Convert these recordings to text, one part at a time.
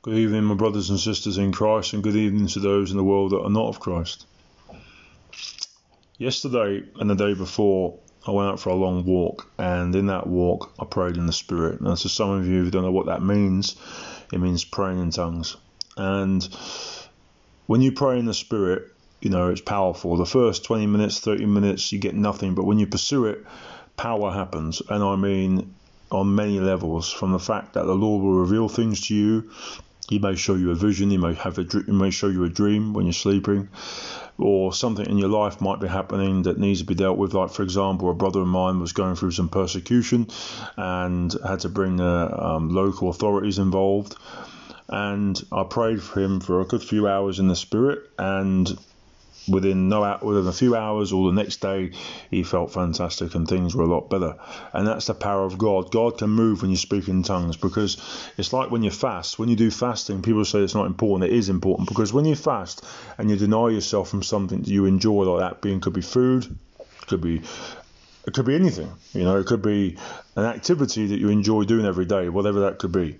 Good evening, my brothers and sisters in Christ, and good evening to those in the world that are not of Christ. Yesterday and the day before, I went out for a long walk, and in that walk, I prayed in the Spirit. Now, to some of you who don't know what that means, it means praying in tongues. And when you pray in the Spirit, you know, it's powerful. The first 20 minutes, 30 minutes, you get nothing, but when you pursue it, power happens. And I mean, on many levels, from the fact that the Lord will reveal things to you he may show you a vision. He may have a. He may show you a dream when you're sleeping, or something in your life might be happening that needs to be dealt with. Like for example, a brother of mine was going through some persecution, and had to bring the um, local authorities involved. And I prayed for him for a good few hours in the spirit, and within no within a few hours or the next day he felt fantastic and things were a lot better. And that's the power of god. God can move when you speak in tongues because it's like when you fast. When you do fasting people say it's not important. It is important because when you fast and you deny yourself from something that you enjoy like that being could be food could be it could be anything you know it could be an activity that you enjoy doing every day whatever that could be.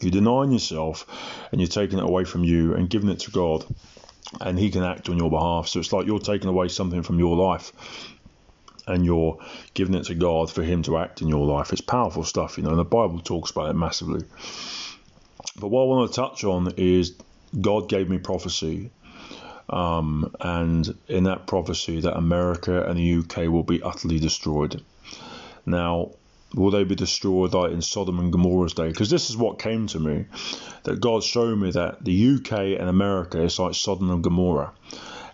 You're denying yourself and you're taking it away from you and giving it to god and he can act on your behalf. So it's like you're taking away something from your life and you're giving it to God for him to act in your life. It's powerful stuff, you know, and the Bible talks about it massively. But what I want to touch on is God gave me prophecy. Um, and in that prophecy, that America and the UK will be utterly destroyed. Now, will they be destroyed like in Sodom and Gomorrah's day? Because this is what came to me that God showed me that the UK and America is like Sodom and Gomorrah.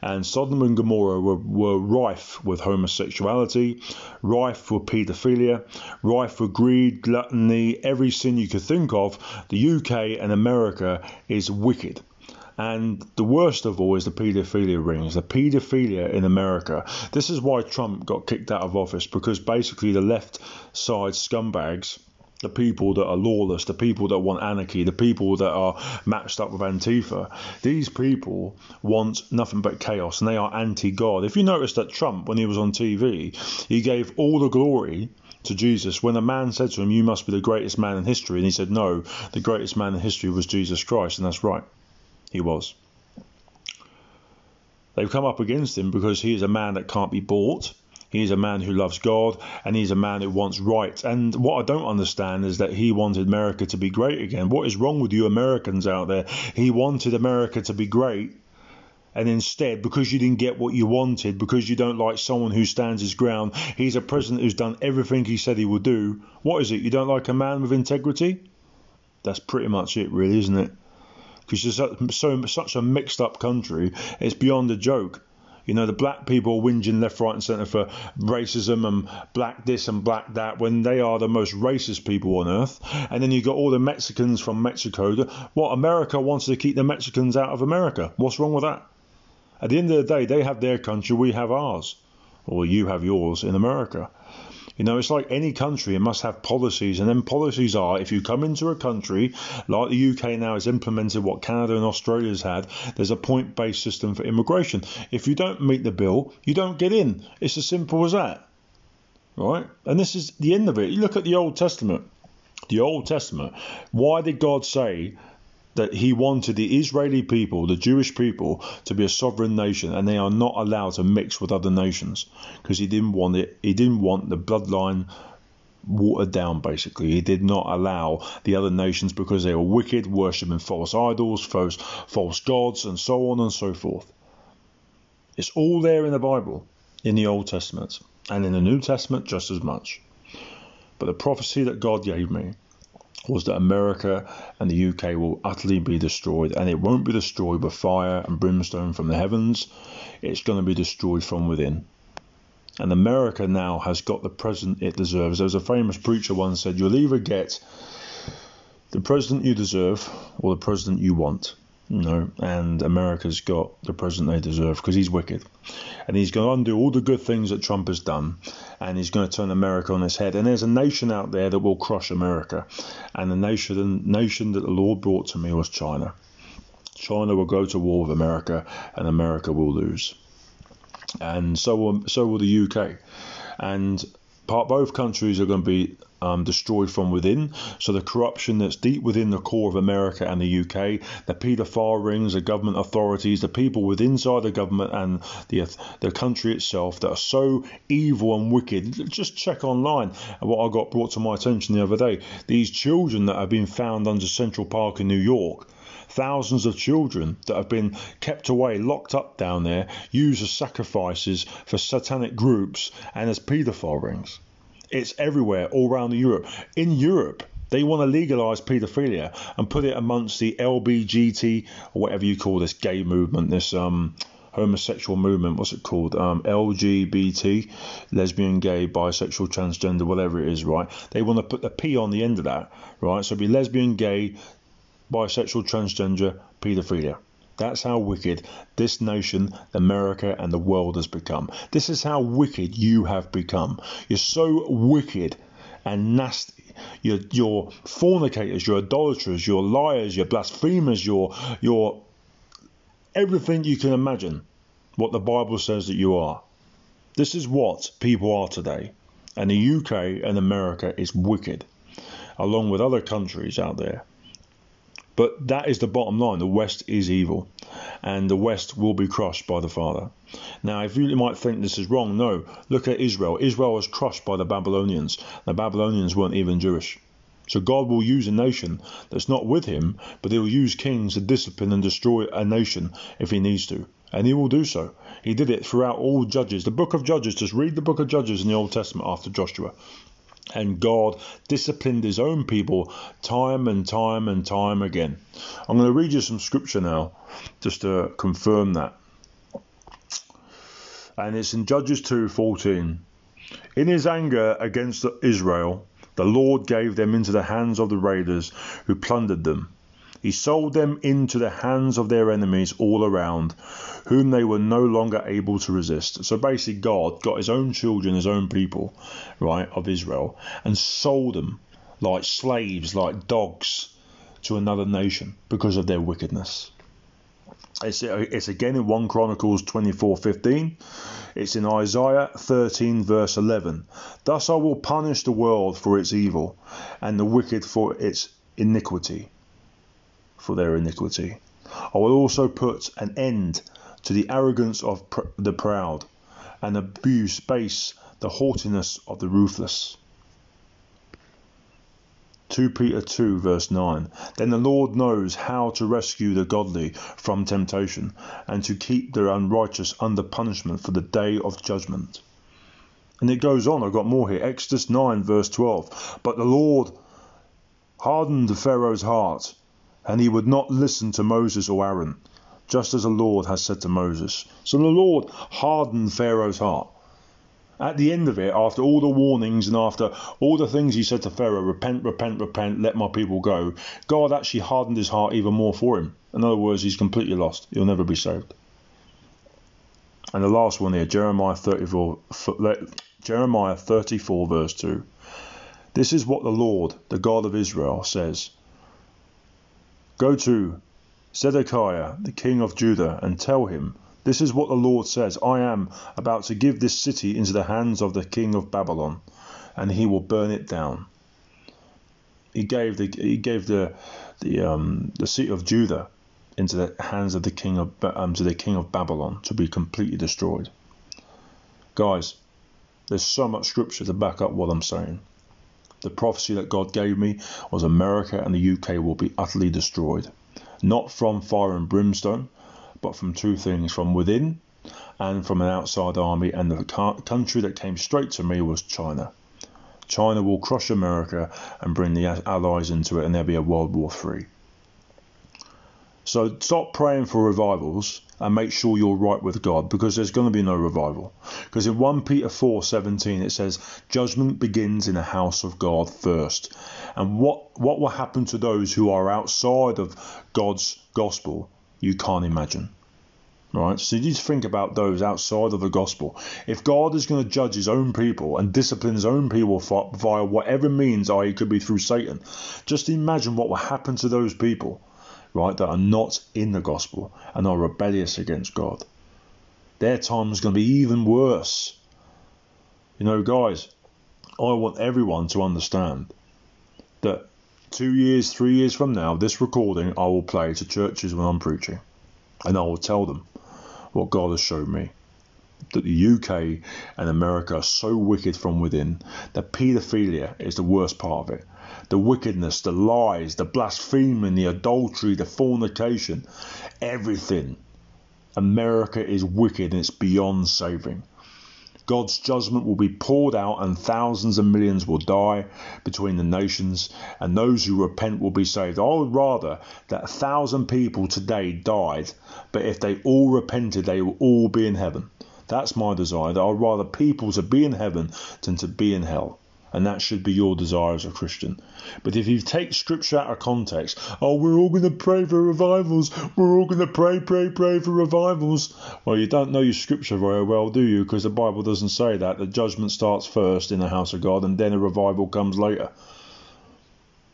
And Sodom and Gomorrah were, were rife with homosexuality, rife with paedophilia, rife with greed, gluttony, every sin you could think of. The UK and America is wicked. And the worst of all is the paedophilia rings, the paedophilia in America. This is why Trump got kicked out of office because basically the left side scumbags the people that are lawless, the people that want anarchy, the people that are matched up with Antifa. These people want nothing but chaos and they are anti God. If you notice that Trump, when he was on TV, he gave all the glory to Jesus when a man said to him, You must be the greatest man in history. And he said, No, the greatest man in history was Jesus Christ. And that's right, he was. They've come up against him because he is a man that can't be bought. He's a man who loves God and he's a man who wants right. And what I don't understand is that he wanted America to be great again. What is wrong with you Americans out there? He wanted America to be great. And instead, because you didn't get what you wanted, because you don't like someone who stands his ground, he's a president who's done everything he said he would do. What is it? You don't like a man with integrity? That's pretty much it, really, isn't it? Because you're so, such a mixed up country, it's beyond a joke. You know, the black people whinging left, right, and centre for racism and black this and black that when they are the most racist people on earth. And then you got all the Mexicans from Mexico. What America wants to keep the Mexicans out of America. What's wrong with that? At the end of the day, they have their country, we have ours. Or you have yours in America. You know, it's like any country, it must have policies, and then policies are if you come into a country like the UK now has implemented what Canada and Australia has had, there's a point based system for immigration. If you don't meet the bill, you don't get in. It's as simple as that. Right? And this is the end of it. You look at the Old Testament. The Old Testament. Why did God say that he wanted the Israeli people, the Jewish people, to be a sovereign nation, and they are not allowed to mix with other nations because he didn't want it. He didn't want the bloodline watered down. Basically, he did not allow the other nations because they were wicked, worshiping false idols, false false gods, and so on and so forth. It's all there in the Bible, in the Old Testament, and in the New Testament just as much. But the prophecy that God gave me was that America and the UK will utterly be destroyed, and it won't be destroyed by fire and brimstone from the heavens. It's going to be destroyed from within. And America now has got the president it deserves. There was a famous preacher once said, You'll either get the president you deserve or the president you want. Know, and America's got the president they deserve because he's wicked. And he's going to undo all the good things that Trump has done and he's going to turn America on its head. And there's a nation out there that will crush America. And the nation, the nation that the Lord brought to me was China. China will go to war with America and America will lose. And so will, so will the UK. And part both countries are going to be um, destroyed from within. So the corruption that's deep within the core of America and the UK, the paedophile rings, the government authorities, the people within inside the government and the the country itself that are so evil and wicked. Just check online. What I got brought to my attention the other day: these children that have been found under Central Park in New York thousands of children that have been kept away, locked up down there, used as sacrifices for satanic groups and as paedophile rings. It's everywhere, all around Europe. In Europe, they want to legalize paedophilia and put it amongst the LBGT or whatever you call this gay movement, this um, homosexual movement. What's it called? Um, LGBT, lesbian, gay, bisexual, transgender, whatever it is, right? They want to put the P on the end of that, right? So it'd be lesbian, gay, bisexual, transgender, paedophilia. That's how wicked this nation, America, and the world has become. This is how wicked you have become. You're so wicked and nasty. You're, you're fornicators, you're idolaters, you're liars, you're blasphemers, you're, you're everything you can imagine what the Bible says that you are. This is what people are today. And the UK and America is wicked, along with other countries out there. But that is the bottom line. The West is evil, and the West will be crushed by the Father. Now, if you might think this is wrong, no. Look at Israel. Israel was crushed by the Babylonians. The Babylonians weren't even Jewish. So God will use a nation that's not with him, but he will use kings to discipline and destroy a nation if he needs to. And he will do so. He did it throughout all Judges. The book of Judges, just read the book of Judges in the Old Testament after Joshua. And God disciplined his own people time and time and time again. I'm going to read you some scripture now just to confirm that. And it's in Judges 2:14. In his anger against Israel, the Lord gave them into the hands of the raiders who plundered them. He sold them into the hands of their enemies all around, whom they were no longer able to resist. So basically, God got his own children, his own people, right, of Israel, and sold them like slaves, like dogs, to another nation because of their wickedness. It's, it's again in 1 Chronicles 24:15. It's in Isaiah 13 verse 11. Thus I will punish the world for its evil and the wicked for its iniquity, for their iniquity. I will also put an end to the arrogance of pr- the proud, and abuse base the haughtiness of the ruthless. 2 Peter 2 verse 9 Then the Lord knows how to rescue the godly from temptation and to keep the unrighteous under punishment for the day of judgment. And it goes on, I've got more here. Exodus 9 verse 12 But the Lord hardened Pharaoh's heart and he would not listen to Moses or Aaron just as the Lord has said to Moses. So the Lord hardened Pharaoh's heart. At the end of it, after all the warnings and after all the things he said to Pharaoh, repent, repent, repent, let my people go, God actually hardened his heart even more for him. In other words, he's completely lost. He'll never be saved. And the last one here, Jeremiah 34, Jeremiah 34 verse 2. This is what the Lord, the God of Israel, says. Go to Zedekiah, the king of Judah, and tell him, This is what the Lord says I am about to give this city into the hands of the king of Babylon, and he will burn it down. He gave the he gave the the um, the city of Judah into the hands of the king of um, to the king of Babylon to be completely destroyed. Guys, there's so much scripture to back up what I'm saying. The prophecy that God gave me was America and the UK will be utterly destroyed not from fire and brimstone, but from two things from within and from an outside army. And the country that came straight to me was China. China will crush America and bring the Allies into it, and there'll be a World War III. So stop praying for revivals and make sure you're right with God because there's going to be no revival. Because in 1 Peter 4:17 it says judgment begins in the house of God first. And what what will happen to those who are outside of God's gospel? You can't imagine. Right? So you need to think about those outside of the gospel. If God is going to judge his own people and discipline his own people via whatever means, i.e., could be through Satan, just imagine what will happen to those people right, that are not in the gospel and are rebellious against God. Their time is going to be even worse. You know, guys, I want everyone to understand that two years, three years from now, this recording I will play to churches when I'm preaching. And I will tell them what God has showed me. That the UK and America are so wicked from within that paedophilia is the worst part of it. The wickedness, the lies, the blaspheming, the adultery, the fornication, everything. America is wicked and it's beyond saving. God's judgment will be poured out, and thousands and millions will die between the nations, and those who repent will be saved. I would rather that a thousand people today died, but if they all repented, they will all be in heaven. That's my desire. That I'd rather people to be in heaven than to be in hell. And that should be your desire as a Christian. But if you take scripture out of context, oh, we're all going to pray for revivals, we're all going to pray, pray, pray for revivals. Well, you don't know your scripture very well, do you? Because the Bible doesn't say that. The judgment starts first in the house of God and then a revival comes later.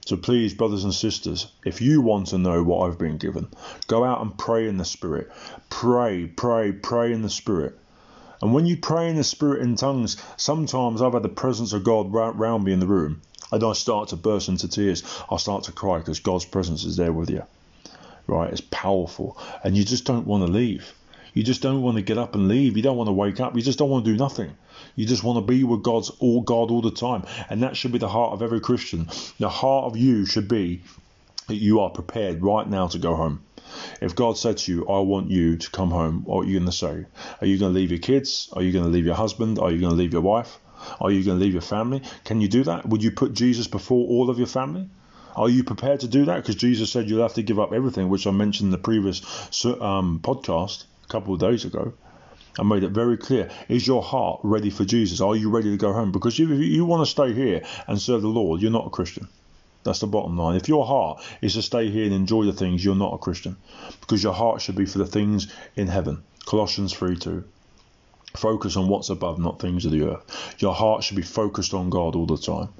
So please, brothers and sisters, if you want to know what I've been given, go out and pray in the Spirit. Pray, pray, pray in the Spirit. And when you pray in the Spirit in tongues, sometimes I've had the presence of God round me in the room, and I start to burst into tears. I start to cry because God's presence is there with you. Right? It's powerful, and you just don't want to leave. You just don't want to get up and leave. You don't want to wake up. You just don't want to do nothing. You just want to be with God's all God all the time, and that should be the heart of every Christian. The heart of you should be that you are prepared right now to go home. If God said to you, I want you to come home, what are you going to say? Are you going to leave your kids? Are you going to leave your husband? Are you going to leave your wife? Are you going to leave your family? Can you do that? Would you put Jesus before all of your family? Are you prepared to do that? Because Jesus said you'll have to give up everything, which I mentioned in the previous um, podcast a couple of days ago. I made it very clear. Is your heart ready for Jesus? Are you ready to go home? Because if you want to stay here and serve the Lord, you're not a Christian. That's the bottom line. If your heart is to stay here and enjoy the things, you're not a Christian. Because your heart should be for the things in heaven. Colossians 3 2. Focus on what's above, not things of the earth. Your heart should be focused on God all the time.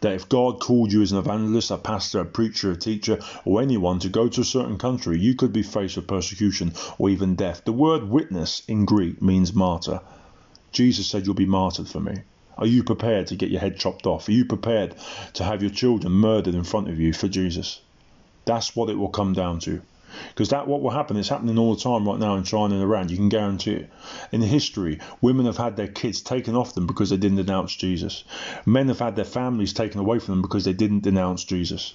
That if God called you as an evangelist, a pastor, a preacher, a teacher, or anyone to go to a certain country, you could be faced with persecution or even death. The word witness in Greek means martyr. Jesus said, You'll be martyred for me. Are you prepared to get your head chopped off? Are you prepared to have your children murdered in front of you for Jesus? That's what it will come down to. Because that what will happen is happening all the time right now in China and around. You can guarantee it. In history, women have had their kids taken off them because they didn't denounce Jesus. Men have had their families taken away from them because they didn't denounce Jesus.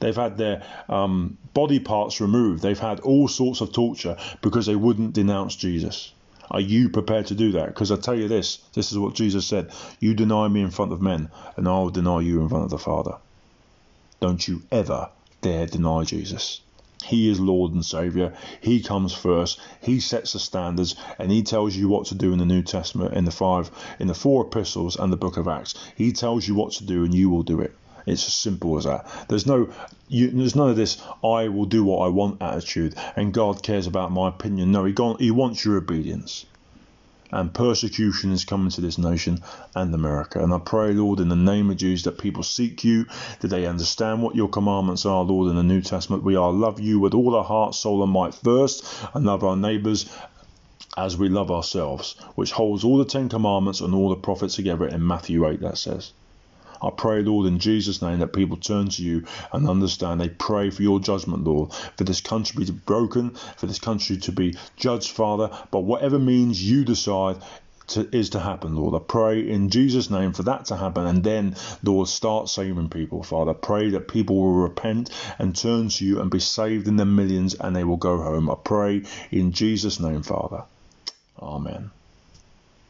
They've had their um, body parts removed. They've had all sorts of torture because they wouldn't denounce Jesus. Are you prepared to do that? Because I tell you this this is what Jesus said You deny me in front of men, and I will deny you in front of the Father. Don't you ever dare deny Jesus. He is Lord and Savior. He comes first. He sets the standards, and he tells you what to do in the New Testament, in the five, in the four epistles, and the Book of Acts. He tells you what to do, and you will do it. It's as simple as that. There's no, you, there's none of this. I will do what I want attitude, and God cares about my opinion. No, He, gone, he wants your obedience. And persecution is coming to this nation and America. And I pray, Lord, in the name of Jesus, that people seek you, that they understand what your commandments are, Lord, in the New Testament. We are love you with all our heart, soul, and might first, and love our neighbours as we love ourselves, which holds all the Ten Commandments and all the prophets together in Matthew 8, that says. I pray, Lord, in Jesus' name, that people turn to you and understand. They pray for your judgment, Lord, for this country to be broken, for this country to be judged, Father. But whatever means you decide to, is to happen, Lord. I pray in Jesus' name for that to happen, and then, Lord, start saving people, Father. Pray that people will repent and turn to you and be saved in their millions, and they will go home. I pray in Jesus' name, Father. Amen.